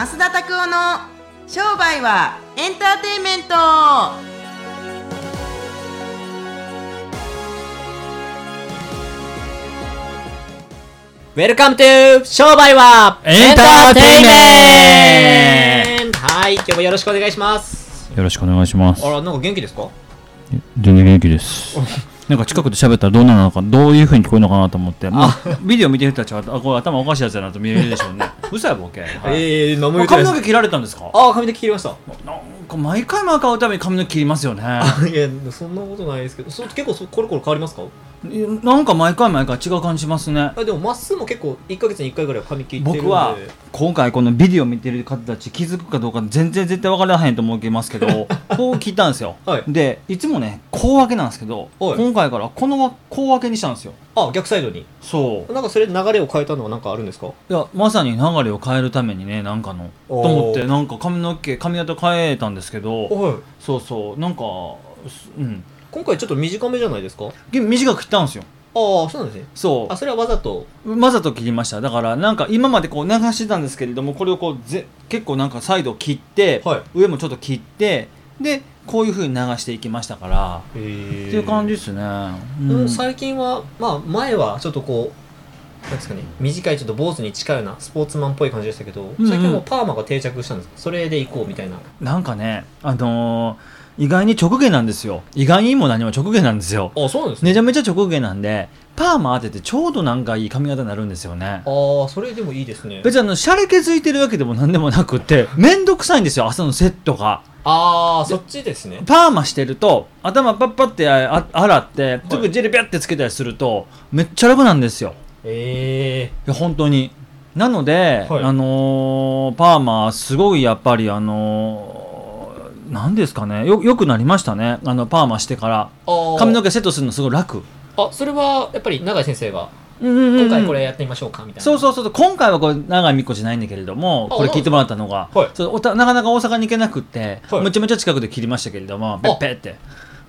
増田拓夫の商売はエンターテインメント Welcome to 商売はエンターテイメントはい、今日もよろしくお願いします。よろしくお願いしますあ。ら、なんか元気ですか？全然元気です。なんか近くで喋ったらどうなのか、どういう風に聞こえるのかなと思って、まあ、ビデオ見てる人たちは、あ、これ頭おかしいやつだなと見えるでしょうね。嘘やボケ。はいええー、何も言ってないです。髪の毛切られたんですか？ああ、髪の毛切りました。なんか毎回毎回会うために髪の毛切りますよね。いや、そんなことないですけど、そ結構そコロコロ変わりますか？なんか毎回毎回違う感じしますね。あでも、まっすーも結構1ヶ月に1回ぐらい髪切ってるんで。僕は今回このビデオ見てる方たち気づくかどうか全然絶対分からへんと思いますけど こう聞いたんですよ、はい。でいつもね小分けなんですけどはい。今回からこの小分けにしたんですよ。あ、逆サイドに。そう。なんかそれ流れを変えたのはなんかあるんですか？いやまさに流れを変えるためにねなんかの。と思ってなんか髪の毛髪型変えたんですけど。はい。そうそう。なんかすうん今回ちょっと短めじゃないですか？で短く切ったんですよ。ああ、そうなんですね。そあ、それはわざと？うわざと切りました。だからなんか今までこう流してたんですけれどもこれをこうぜ結構なんかサイドを切って、はい。上もちょっと切ってでこういうふうに流していきましたから、へえ。っていう感じですね、ううん。ん、最近は、まあ、前はちょっとこう、なんですかね、短いちょっと坊主に近いようなスポーツマンっぽい感じでしたけど、うん最近はもうパーマが定着したんですか？それで行こうみたいな。なんかねあのー意外に直下なんですよ。意外にも何も直下なんですよ。あ、そうなんですね。めちゃめちゃ直下なんでパーマ当ててちょうどなんかいい髪型になるんですよね。ああ、それでもいいですね。別にあのシャレ気づいてるわけでも何でもなくってめんどくさいんですよ朝のセットが。ああ、そっちですね。パーマしてると頭パッパってあ洗ってすぐジェルビャってつけたりするとめっちゃ楽なんですよ。ええいや本当に。なので、はい。あのーパーマすごいやっぱりあのーなんですかね。よよくなりましたね。あのパーマしてから。あ髪の毛セットするのすごい楽。あ、それはやっぱり永井先生が、今回これやってみましょうかみたいな。そうそうそう今回はこれ長井美子じゃないんだけれどもあこれ聞いてもらったのが、はい。そうなかなか大阪に行けなくって、はい。めちゃめちゃ近くで切りましたけれどもペッペッって。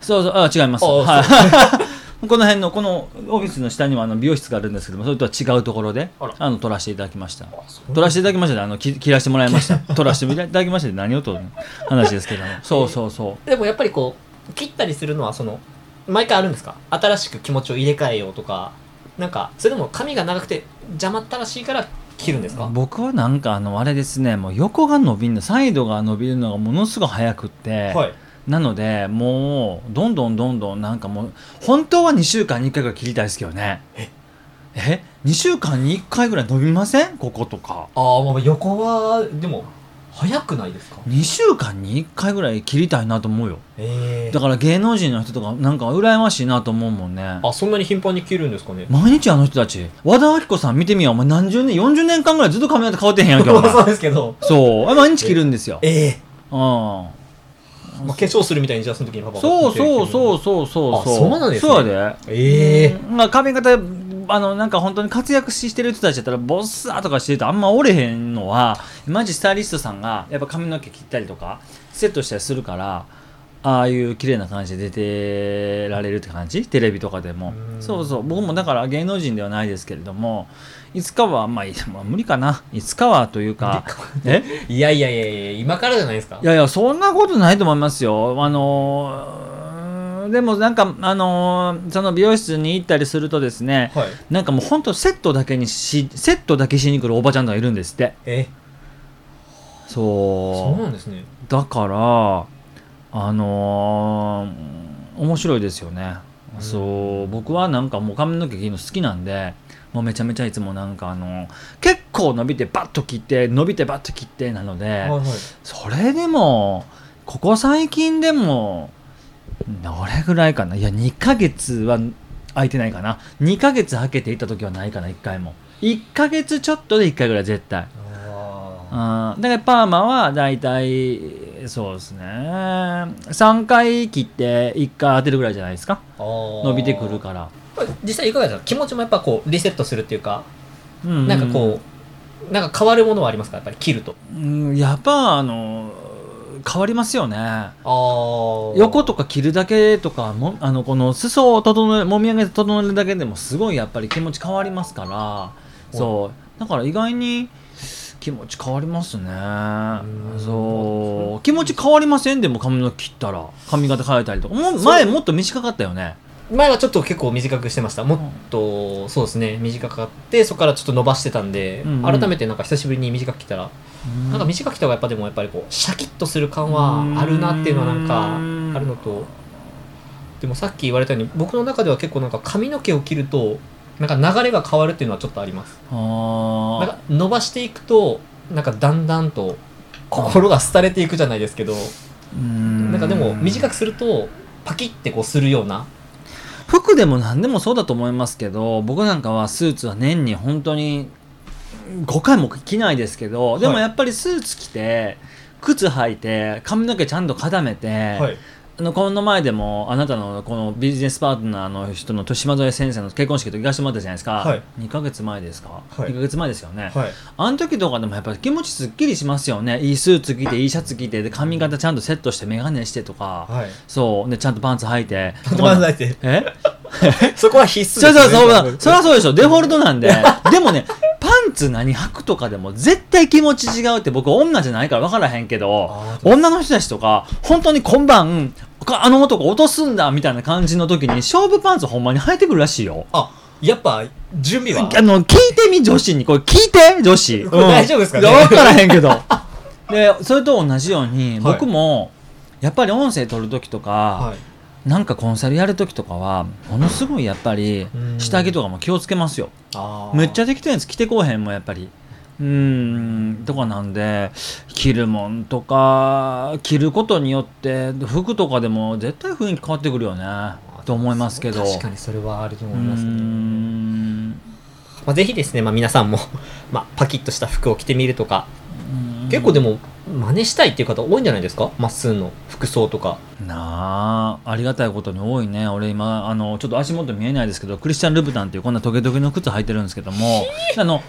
そうそうあ違います。あはいこの辺のこのオフィスの下にはあの美容室があるんですけどもそれとは違うところであの撮らせていただきました。撮らせていただきましたであのき切らせてもらいました。撮らせていただきましたで何を撮るの話ですけども。そうそうそう。でもやっぱりこう、切ったりするのは、その、毎回あるんですか新しく気持ちを入れ替えようとか、なんか、それでも髪が長くて邪魔ったらしいから切るんですか？僕はなんかあのあれですねもう横が伸びるのサイドが伸びるのがものすごい早くって、はい。なのでもうどんどんどんどんなんかもう本当は2週間に1回ぐらい切りたいですけどね。え？え？2週間に1回ぐらい伸びません？こことか。ああ、まあ横は、でも、早くないですか？2週間に1回ぐらい切りたいなと思うよ。ええだから芸能人の人とかなんか羨ましいなと思うもんね。あ、そんなに頻繁に切るんですかね？毎日あの人たち。和田アキ子さん見てみよう。お前何十年40年間ぐらいずっと髪型変わってへんやんけ そうですけど。そう。毎日切るんですよ。ええうんまあ、化粧するみたいにじゃあその時にパパがそうそうう。そうそうそう。あそうなんですね。そうやでええ。まあ、髪型あのなんか本当に活躍してる人たちだったらボッサーとかしてるとあんまおれへんのはマジスタイリストさんがやっぱ髪の毛切ったりとかセットしたりするからああいう綺麗な感じで出てられるって感じ？テレビとかでもうんそうそう僕もだから芸能人ではないですけれどもいつかはまあ、いまあ無理かないつかはというかえ？いやいやいやいや、今からじゃないですかい。やいや、そんなことないと思いますよ。あのーでもなんか、あのーその美容室に行ったりするとですね、はい。なんかもう本当セットだけにし、セットだけしに来るおばちゃんとかいるんですって。え？そう。そうなんですね。だから、あのー面白いですよね。うん。そう、僕はなんかもう髪の毛切るの好きなんで、もうめちゃめちゃいつもなんかあの結構伸びてバッと切って、伸びてバッと切ってなので、はいはい。それでもここ最近でもどれぐらいかな？いや2ヶ月は空いてないかな。2ヶ月空けていった時はないかな1回も。1ヶ月ちょっとで1回ぐらい絶対。あうん。だからパーマは大体そうですね。3回切って1回当てるぐらいじゃないですか。ー。伸びてくるから、実際いかがですか？気持ちもやっぱこうリセットするっていうか、うん。なんかこうなんか変わるものはありますか？やっぱり切ると。うん。やっぱあの変わりますよね。横とか切るだけとかもあのこの裾を整えもみ上げて整えるだけでもすごいやっぱり気持ち変わりますから。そう。だから意外に気持ち変わりますね。ん。そう気持ち変わりません？でも髪の毛切ったら髪型変えたりとか。もう前もっと短かったよね。前はちょっと結構短くしてました。もっとそうですね。短かってそこからちょっと伸ばしてたんで、うんうん。改めてなんか久しぶりに短く切ったら、なんか短く切った方がやっぱでもやっぱりこうシャキッとする感はあるなっていうのはなんかうんあるのと。でもさっき言われたように僕の中では結構なんか髪の毛を切るとなんか流れが変わるっていうのはちょっとあります。あなんーか伸ばしていくとなんかだんだんと心が廃れていくじゃないですけどうん。なんかでも短くするとパキッてこうするような。服でも何でもそうだと思いますけど僕なんかはスーツは年に本当に5回も着ないですけどでもやっぱりスーツ着て靴履いて髪の毛ちゃんと固めて、はい。あのこの前でもあなたのこのビジネスパートナーの人の島添先生の結婚式と行かせてもらったじゃないですか、はい。2ヶ月前ですか、はい。2ヶ月前ですよね、はい。あの時とかでもやっぱり気持ちすっきりしますよね。いいスーツ着ていいシャツ着てで髪型ちゃんとセットして眼鏡してとか、はい。そう。でちゃんとパンツ履いて。ないて。え？そこは必須そうそうそう、ですねそりゃそうでしょ、デフォルトなんで。でもね、パンツ何履くとかでも絶対気持ち違うって僕女じゃないから分からへんけどあ、女の人たちとか、本当に今晩、かあの男落とすんだみたいな感じの時に勝負パンツほんまに履いてくるらしいよ。あやっぱ準備は？あの、聞いてみ、女子に。これ聞いて、女子。これ大丈夫ですかね？分からへんけど。で、それと同じように、はい僕も、やっぱり音声取る時とか、はいなんかコンサルやる時とかは、ものすごいやっぱりうん、下着とかも気をつけますよ。めっちゃ適当なやつ着てこうへんもんやっぱりうーんとかなんで着るもんとか着ることによって服とかでも絶対雰囲気変わってくるよねと思いますけど。確かにそれはあると思いますね、ん。まあ、ぜひですね、まあ、皆さんも、まあ、パキッとした服を着てみるとかうん。結構でも真似したいっていう方多いんじゃないですか？まっすーの服装とか。なあありがたいことに多いね。俺今あのちょっと足元見えないですけどクリスチャン・ルブタンっていうこんなトゲトゲの靴履いてるんですけどもあの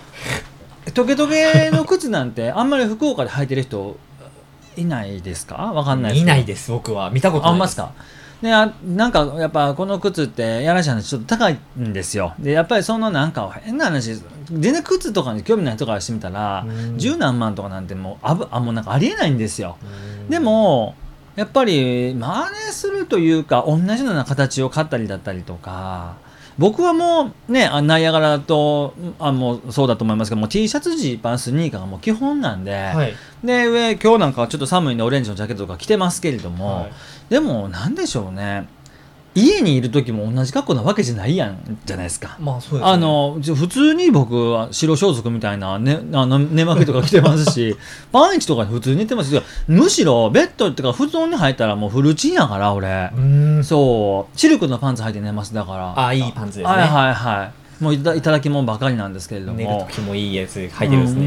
トゲトゲの靴なんてあんまり福岡で履いてる人いないですか？わかんないですけど。見ないです僕は。見たことないです。あんますか？であなんかやっぱこの靴ってやらしい話ちょっと高いんですよ。でやっぱりそのなんか変な話全然靴とかに興味ない人からしてみたらうん。十何万とかなんてもうあぶあもうなんかありえないんですよ。うん。でもやっぱり真似するというか同じような形を買ったりだったりとか僕はもうねあナイアガラとあもうそうだと思いますけどもう T シャツジーパンスニーカーがもう基本なんで、はい。で上今日なんかはちょっと寒いんでオレンジのジャケットとか着てますけれども、はい。でもなんでしょうね家にいる時も同じ格好なわけじゃないやんじゃないですか。まあそうですね。あの普通に僕は白装束みたいな、ね、あの寝巻きとか着てますし パンイチとか普通に寝てますよむしろベッドっていうか布団に入ったらもうフルチンやから俺。そう。シルクのパンツ履いて寝ますだから。あいいパンツですね。はいはいはい。もういただきもんばかりなんですけれど寝るも時もいいやつ履いてるんですね。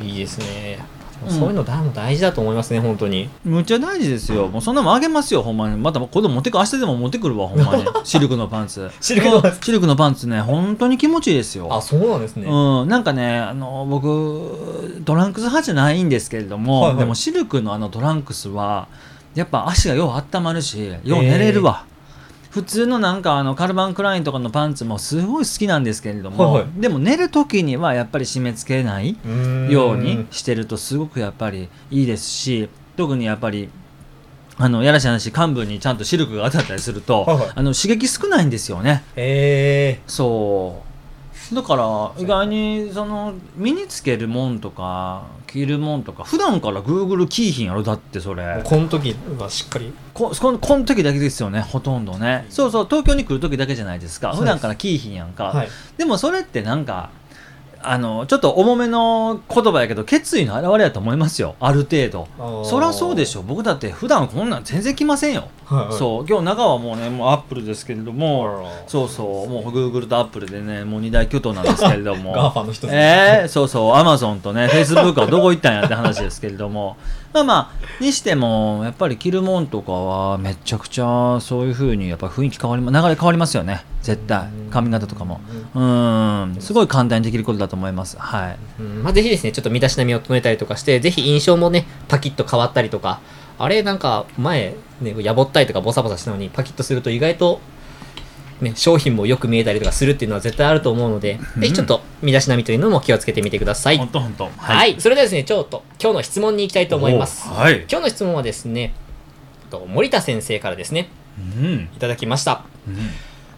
うん。いいですねうん。そういうのだ大事だと思いますね本当に。むっちゃ大事ですよ。もうそんなもんあげますよほんまに。また子供持ってく明日でも持ってくるわほんまに。シルクのパンツ。シルクのパンツシルクのパンツね本当に気持ちいいですよ。あそうなんですね。うん、なんかねあの僕トランクス派じゃないんですけれども、はいはい。でもシルクのあのトランクスはやっぱ足がよう温まるしよう寝れるわ、普通のなんかあのカルバン・クラインとかのパンツもすごい好きなんですけれども、はいはい。でも寝る時にはやっぱり締め付けないようにしてるとすごくやっぱりいいですし特にやっぱりあのやらしい話幹部にちゃんとシルクが当たったりすると、はいはい。あの刺激少ないんですよね。へえそうだから意外にその身につけるもんとか着るもんとか普段からグーグルキーひんやろだってそれ。この時はしっかり。ここのこの時だけですよねほとんどね。そうそう東京に来る時だけじゃないですか。普段からキーひんやんか、はい。でもそれってなんかあのちょっと重めの言葉やけど決意の表れやと思いますよ。ある程度。そりゃそうでしょ。僕だって普段こんなん全然来ませんよ、はいはい。そう。今日中はもうねもうアップルですけれどもそうそう。もうグーグルとアップルでねもう二大巨頭なんですけれども。GAFAの一つですえー、そうそう。アマゾンとねフェイスブックはどこ行ったんやって話ですけれども。まあまあにしてもやっぱり着るもんとかはめちゃくちゃそういうふうにやっぱ雰囲気変わりま流れ変わりますよね。絶対。髪型とかも。うん。すごい簡単にできることだと思います。はい。うん。まあ、ぜひですね、ちょっと身だしなみを整えたりとかして、ぜひ印象もね、パキッと変わったりとか、あれ、なんか、前、ね、やぼったいとかボサボサしたのに、パキッとすると意外と、ね、商品もよく見えたりとかするっていうのは絶対あると思うので、ぜひちょっと身だしなみというのも気をつけてみてください。本当本当はい、それではですね、ちょっと今日の質問に行きたいと思います。はい。今日の質問はですね、と森田先生からですね、うん。いただきました。うん。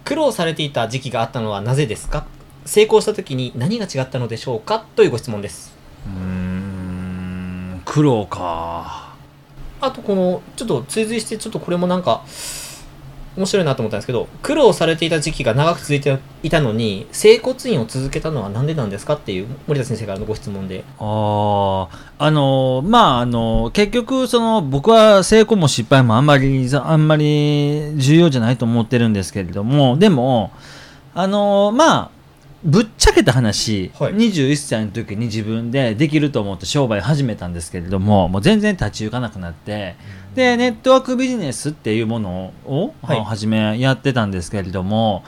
苦労されていた時期があったのはなぜですか？成功した時に何が違ったのでしょうか？というご質問です。うーん苦労かあとこの、ちょっと追随して、ちょっとこれもなんか、面白いなと思ったんですけど、苦労されていた時期が長く続いていたのに、整骨院を続けたのは何でなんですかっていう森田先生からのご質問で。あーあのまああの結局その僕は成功も失敗もあんまりあんまり重要じゃないと思ってるんですけれどもでもあのまあぶっちゃけた話、はい。21歳の時に自分でできると思って商売始めたんですけれどももう全然立ち行かなくなってでネットワークビジネスっていうものを、はい。めやってたんですけれども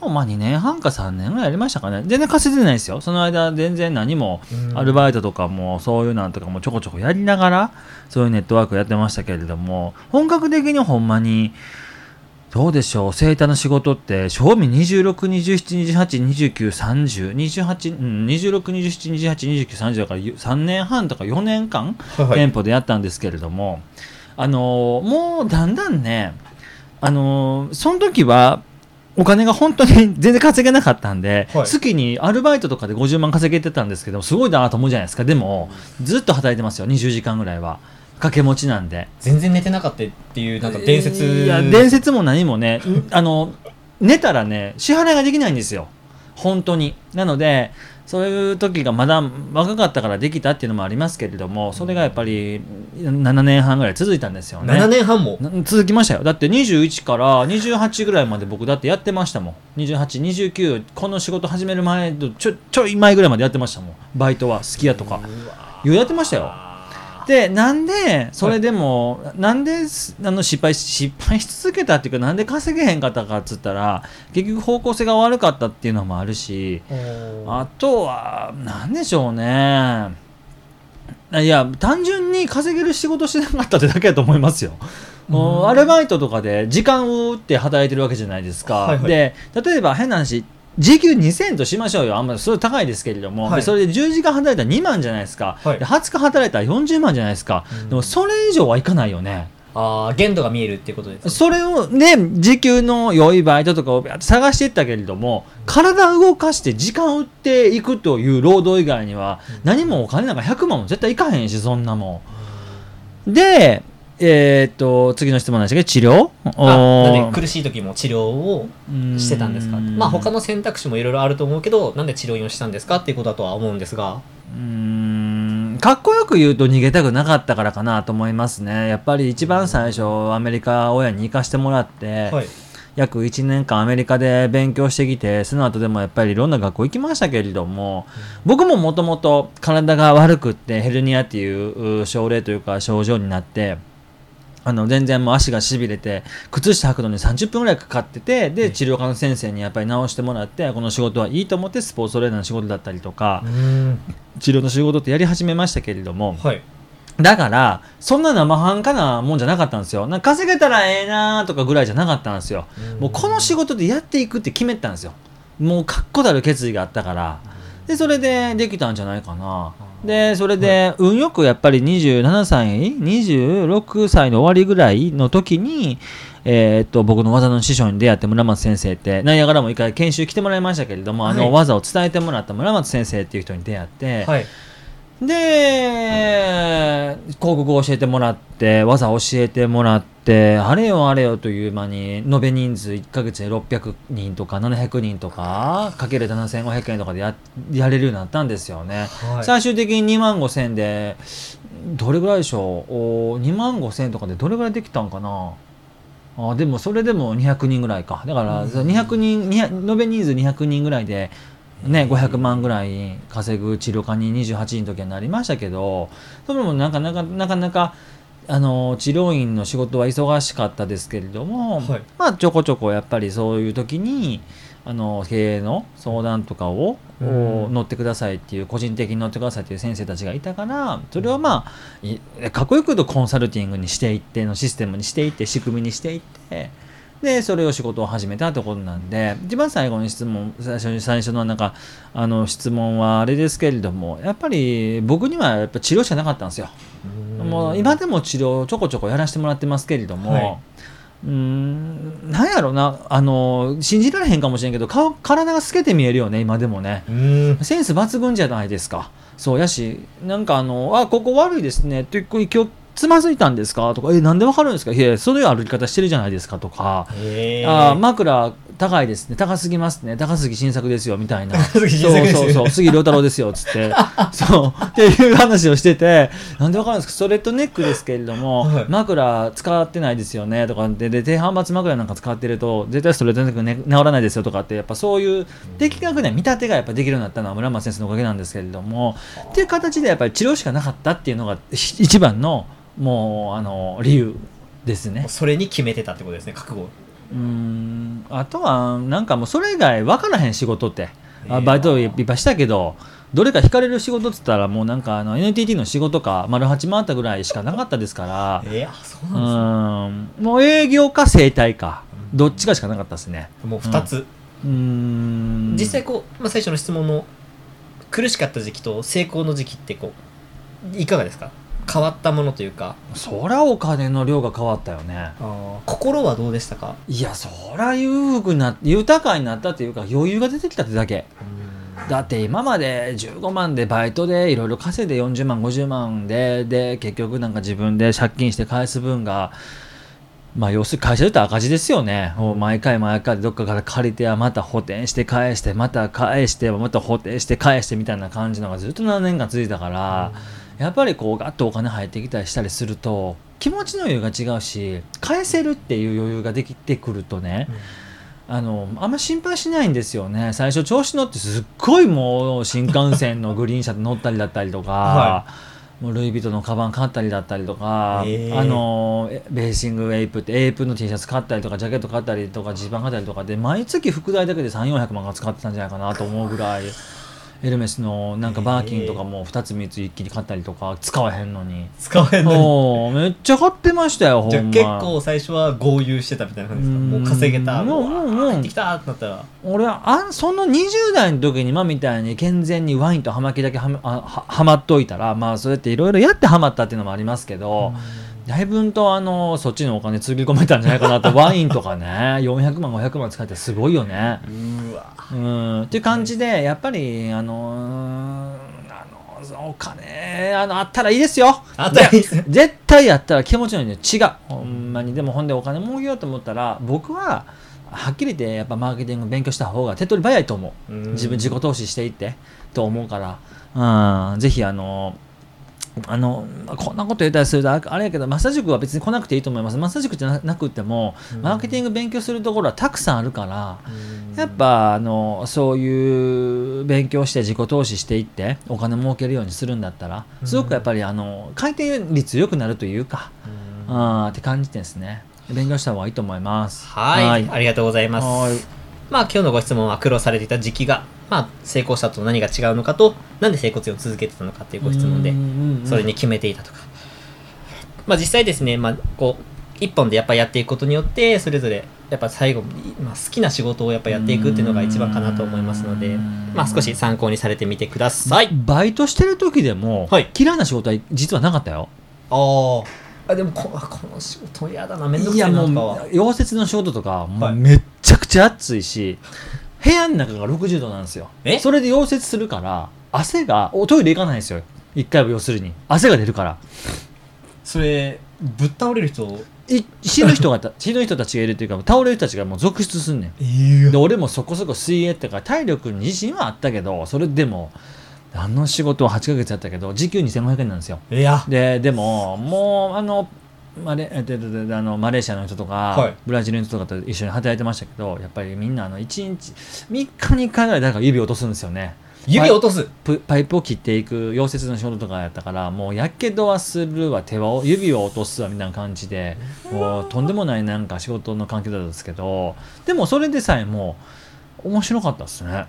まあ2年半か3年ぐらいやりましたかね。全然稼いでないですよ。その間全然何もアルバイトとかもそういうなん。とかもちょこちょこやりながらそういうネットワークやってましたけれども本格的にほんまにどうでしょう。生誕の仕事って賞味262728293028うん2627282930だから3年半とか4年間店舗でやったんですけれども、あのーもうだんだんねあのーその時はお金が本当に 全然稼げなかったんで、はい。月にアルバイトとかで50万稼げてたんですけどすごいなと思うじゃないですか。でもずっと働いてますよ。20時間ぐらいは掛け持ちなんで。全然寝てなかったっていう、なんか伝説。いや伝説も何もねあの寝たらね支払いができないんですよ。本当に。なのでそういう時がまだ若かったからできたっていうのもありますけれどもそれがやっぱり7年半ぐらい続いたんですよね。7年半も？な続きましたよ。だって21から28ぐらいまで僕だってやってましたもん。2829この仕事始める前とちょちょい前ぐらいまでやってましたもん。バイトは好きやとか。ようやってましたよでなんでそれでも、なんですあの失敗し失敗し続けたっていうかなんで稼げへんかったかっつったら結局方向性が悪かったっていうのもあるしあとは何でしょうね。いや単純に稼げる仕事してなかったってだけだと思いますよ。もうアルバイトとかで時間を打って働いてるわけじゃないですか。はいはい。で例えば変な話時給2000としましょうよ。あんまりそれ高いですけれども、はい。でそれで10時間働いたら2万じゃないですか、はい。で20日働いたら40万じゃないですか、うん。でもそれ以上はいかないよね。ああ、限度が見えるっていうことです。それをね時給の良いバイトとかを探していったけれども体を動かして時間を打っていくという労働以外には何もお金なんか100万も絶対いかへんしそんなもん。でえーっと次の質問なんですけど治療？あなんで苦しい時も治療をしてたんですか？まあ他の選択肢もいろいろあると思うけどなんで治療院をしたんですかっていうことだとは思うんですが。うーん。かっこよく言うと逃げたくなかったからかなと思いますね。やっぱり一番最初アメリカ親に行かしてもらって、はい。約1年間アメリカで勉強してきてその後でもやっぱりいろんな学校行きましたけれども、僕ももともと体が悪くってヘルニアっていうう症例というか症状になってあの全然もう足がしびれて靴下履くのに30分ぐらいかかっててで治療科の先生にやっぱり直してもらってこの仕事はいいと思ってスポーツトレーナーの仕事だったりとかうん。治療の仕事ってやり始めましたけれどもはい。だからそんな生半可なもんじゃなかったんですよ。なんか稼げたらええなとかぐらいじゃなかったんですよ。もうこの仕事でやっていくって決めたんですよ。もう確固たる決意があったからでそれでできたんじゃないかな。でそれで運よくやっぱり27歳26歳の終わりぐらいの時にえーっと僕の技の師匠に出会って村松先生ってナイアガラも一回研修来てもらいましたけれども、あはい。の技を伝えてもらった村松先生っていう人に出会って、はいで広告を教えてもらって技を教えてもらってあれよあれよという間に延べ人数1ヶ月で600人とか700人とかかける7500円とかでややれるようになったんですよね、はい。最終的に2万5000円でどれぐらいでしょう？お2万5000円とかでどれぐらいできたんかな？あでもそれでも200人ぐらいか。だからその200人200延べ人数200人ぐらいでね、500万ぐらい稼ぐ治療科に28人の時はなりましたけどそれもなかなかなかなかあの治療院の仕事は忙しかったですけれども、はい。まあちょこちょこやっぱりそういう時にあの経営の相談とかを、うん。お乗ってくださいっていう個人的に乗ってくださいっていう先生たちがいたからそれをまあいかっこよく言うとコンサルティングにしていってのシステムにしていって仕組みにしていってでそれを仕事を始めたってことなんで一番最後の質問最初に最初のなんかあの質問はあれですけれどもやっぱり僕にはやっぱ治療しかなかったんですよ。もう今でも治療ちょこちょこやらせてもらってますけれども、はい。うーんなんやろなあの信じられへんかもしれんけど顔体が透けて見えるよね今でもね。うん。センス抜群じゃないですか。そうやしなんかあの「あここ悪いですね」って今日つまずいたんですか?」とか「えなんでわかるんですか?」「いやそういう歩き方してるじゃないですか」とか。あー枕高いですね。高すぎますね。高杉晋作ですよみたいな。そうそうそう。杉良太郎ですよっつって。そう。っていう話をしててなんでわかるんですか？ストレートネックですけれども、はい。枕使ってないですよねとか。でで低反発枕なんか使ってると絶対ストレートネック、ね、治らないですよとかってやっぱそういう的確な見立てがやっぱできるようになったのは村松先生のおかげなんですけれどもっていう形でやっぱり治療しかなかったっていうのがひ一番のもうあの理由ですね。それに決めてたってことですね覚悟。うーん。あとはなんかもうそれ以外分からへん仕事って。えー。あバイトいっぱいしたけどどれか惹かれる仕事っつったらもうなんかあの NTT の仕事か丸八回ったぐらいしかなかったですから。えー、あそううなんですねーん。もう営業か整体かどっちかしかなかったですね。もう2つ、うーん。実際こう、まあ、最初の質問の苦しかった時期と成功の時期ってこういかがですか？変わったものというか。そりゃお金の量が変わったよね。心はどうでしたか？いやそりゃ裕福にな豊かになったっていうか余裕が出てきたってだけ。だって今まで15万でバイトでいろいろ稼いで40万50万でで結局なんか自分で借金して返す分がまあ要するに会社で言ったら赤字ですよね。もう毎回毎回どっかから借りてはまた補填して返してまた返してまた補填して返してみたいな感じのがずっと7年間続いたから、やっぱりこうガッとお金入ってきたりしたりすると気持ちの余裕が違うし返せるっていう余裕ができてくるとね、あのあんま心配しないんですよね。最初調子乗ってすっごいもう新幹線のグリーン車乗ったりだったりとか、はもうルイ・ヴィトンのカバン買ったりだったりとか、へーあのえベーシングウェイプってエイプの T シャツ買ったりとかジャケット買ったりとかジーパン買ったりとかで毎月副題だけで3400万が使ってたんじゃないかなと思うぐらいエルメスのなんかバーキンとかも2つ3つ一気に買ったりとか使わへんのに。使わへんのに。めっちゃ買ってましたよほんま。結構最初は豪遊してたみたいな感じですか？うん。もう稼げた。もうもうもう。入ってきたってなったら。俺はあんその20代の時に今みたいに健全にワインと葉巻だけはまあははまっといたらまあそうやっていろいろやってはまったっていうのもありますけど、だいぶんとあのそっちのお金つぎ込めたんじゃないかなと。ワインとかね400万500万使ってすごいよね。うわ。うん。っていう感じでやっぱりあのーあのお金あのあったらいいですよ。あったらいいです。ね絶対やったら気持ちのいいね。違う。ほんまに。でもほんでお金儲けようと思ったら僕ははっきり言ってやっぱマーケティング勉強した方が手っ取り早いと思う。うん。自分自己投資していってと思うから、うん、ぜひあのあのこんなこと言ったりするとああれやけどマッサージ塾は別に来なくていいと思います。マッサージ塾じゃななくてもマーケティング勉強するところはたくさんあるから、やっぱあのそういう勉強して自己投資していってお金儲けるようにするんだったらすごくやっぱりあの回転率良くなるというか、あーって感じですね。勉強した方がいいと思います。はい。ありがとうございます。はい。まあ今日のご質問は苦労されていた時期が、まあ、成功したと何が違うのかとなんで整骨院を続けてたのかっていうご質問でそれに決めていたとか、まあ実際ですね、まあ、こう一本でやっぱやっていくことによってそれぞれやっぱ最後、まあ、好きな仕事をやっぱやっていくっていうのが一番かなと思いますのでうん。まあ少し参考にされてみてください。バイトしてる時でも、はい。嫌いな仕事は実はなかったよ。ああでもこあこの仕事嫌だな。めんどくさいなとかもは。う溶接の仕事とかもはい。うめっちゃくちゃ暑いし、部屋の中が60度なんですよ。え？それで溶接するから汗がおトイレ行かないんですよ。一回は要するに。汗が出るから。それぶっ倒れる人？い死ぬ人がた 死ぬ人たちがいるというか倒れる人たちがもう続出すんねん。ええで俺もそこそこ水泳ってか体力に自信はあったけどそれでもあの仕事を8ヶ月やったけど時給2500円なんですよ。いや。ででももうあのマレあのマレーシアの人とか、はい。ブラジルの人とかと一緒に働いてましたけどやっぱりみんなあの1日3日に1回ぐらい誰か指を落とすんですよね。指落とす？プパイプを切っていく溶接の仕事とかやったからもうやけどはするわ手は指を落とすわみたいな感じでもうとんでもないなんか仕事の関係だったんですけどでもそれでさえも面白かったですね。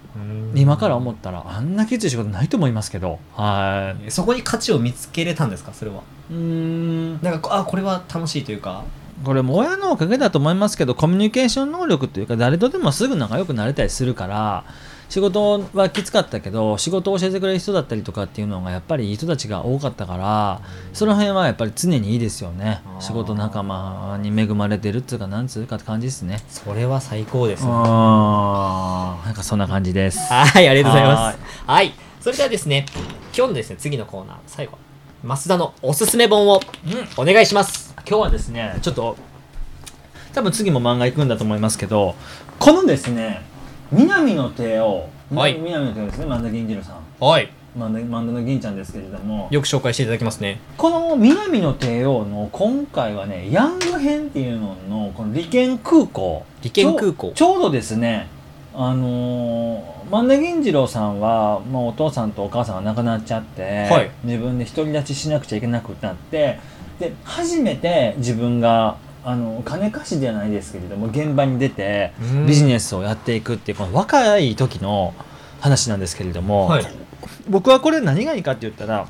今から思ったらあんなきつい仕事ないと思いますけど。はい。そこに価値を見つけれたんですか？それは。うーん。なんかこあこれは楽しいというか。これも親のおかげだと思いますけどコミュニケーション能力というか誰とでもすぐ仲良くなれたりするから仕事はきつかったけど仕事を教えてくれる人だったりとかっていうのがやっぱりいい人たちが多かったからその辺はやっぱり常にいいですよね。仕事仲間に恵まれてるっていうかなんつうかって感じですね。それは最高ですね。なんかそんな感じです。はい、ありがとうございまはす。はい。それではですね、今日のですね、次のコーナー、最後、増田のおすすめ本をお願いします。今日はですねちょっと多分次も漫画行くんだと思いますけどこのですね南の帝王。はい。南の帝王ですね万田銀次郎さん。はい。万田の銀ちゃんですけれども。よく紹介していただきますね。この南の帝王の今回はねヤング編っていうののこの利権空港。利権空港。ちょうどですねあのー万田銀次郎さんはもうお父さんとお母さんが亡くなっちゃって、はい。自分で独り立ちしなくちゃいけなくなってで初めて自分があの金貸しではないですけれども現場に出てうん。ビジネスをやっていくっていうこの若い時の話なんですけれども、はい。僕はこれ何がいいかって言ったら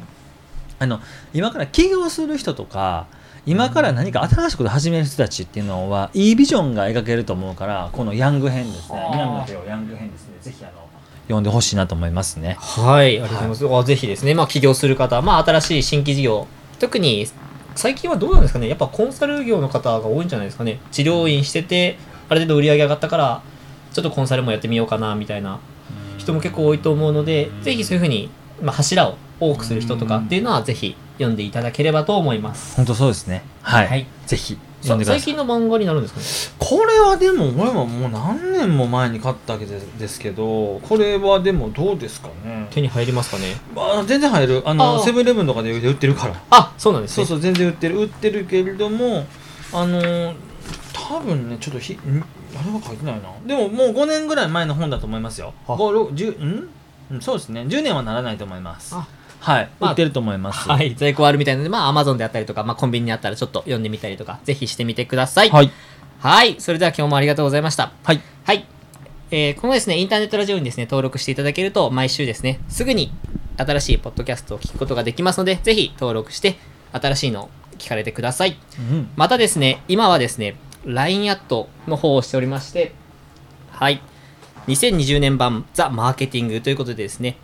あの今から起業する人とか今から何か新しいことを始める人たちっていうのはいいビジョンが描けると思うからこのヤング編ですね。はあ。南の手をヤング編ですね。ぜひあの読んでほしいなと思いますね。はい、ありがとうございます。あぜひですね、まあ、起業する方、まあ、新しい新規事業、特に最近はどうなんですかね、やっぱコンサル業の方が多いんじゃないですかね。治療院してて、ある程度売り上げ上がったから、ちょっとコンサルもやってみようかなみたいな人も結構多いと思うので、ぜひそういうふうに、まあ、柱を多くする人とかっていうのは、ぜひ読んでいただければと思います。本当そうですね。はい、はい。ぜひ最近の漫画になるんですかね？これはでも俺はもう何年も前に買ったわけですけどこれはでもどうですかね？手に入りますかね？あ全然入る。あのセブンイレブンとかで売ってるから。あそうなんですね。そうそう全然売ってる。売ってるけれどもあのー多分ねちょっとひん？あれは書いてないな。でももう5年ぐらい前の本だと思いますよ。あ。5 10ん？うんそうですね。10年はならないと思います。あはい、まあ売ってると思いますはい、在庫あるみたいなので、まあ、アマゾンであったりとか、まあ、コンビニにあったらちょっと読んでみたりとか、ぜひしてみてください。はいはい。それでは今日もありがとうございました。はいはい。えーこのですね、インターネットラジオにですね、登録していただけると、毎週ですね、すぐに新しいポッドキャストを聞くことができますので、ぜひ登録して、新しいのを聞かれてください。うんまたですね、今はですね、LINE アットの方をしておりまして、はい。2020年版ザ・マーケティングということでですね、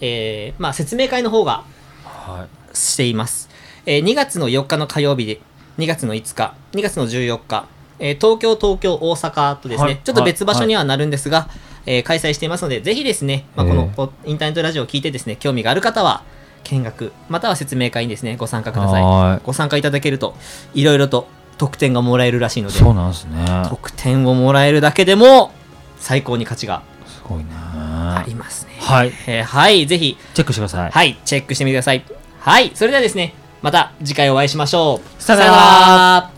えーまあ、説明会の方がはい。しています。えー2月の4日の火曜日で、2月の5日、2月の14日、えー東京、東京、大阪とですね、はい。ちょっと別場所にはなるんですが、えー開催していますので、ぜひですね、まあ、このポインターネットラジオを聞いてですね、興味がある方は、見学、または説明会にですね、ご参加ください。はい。ご参加いただけると、いろいろと特典がもらえるらしいので、そうなんですね。特典をもらえるだけでも、最高に価値がすごいね。ありますね。はい。えーはい、ぜひ、チェックしてください。はい、チェックしてみてください。はい、それではですね、また次回お会いしましょう。さよなら。さよなら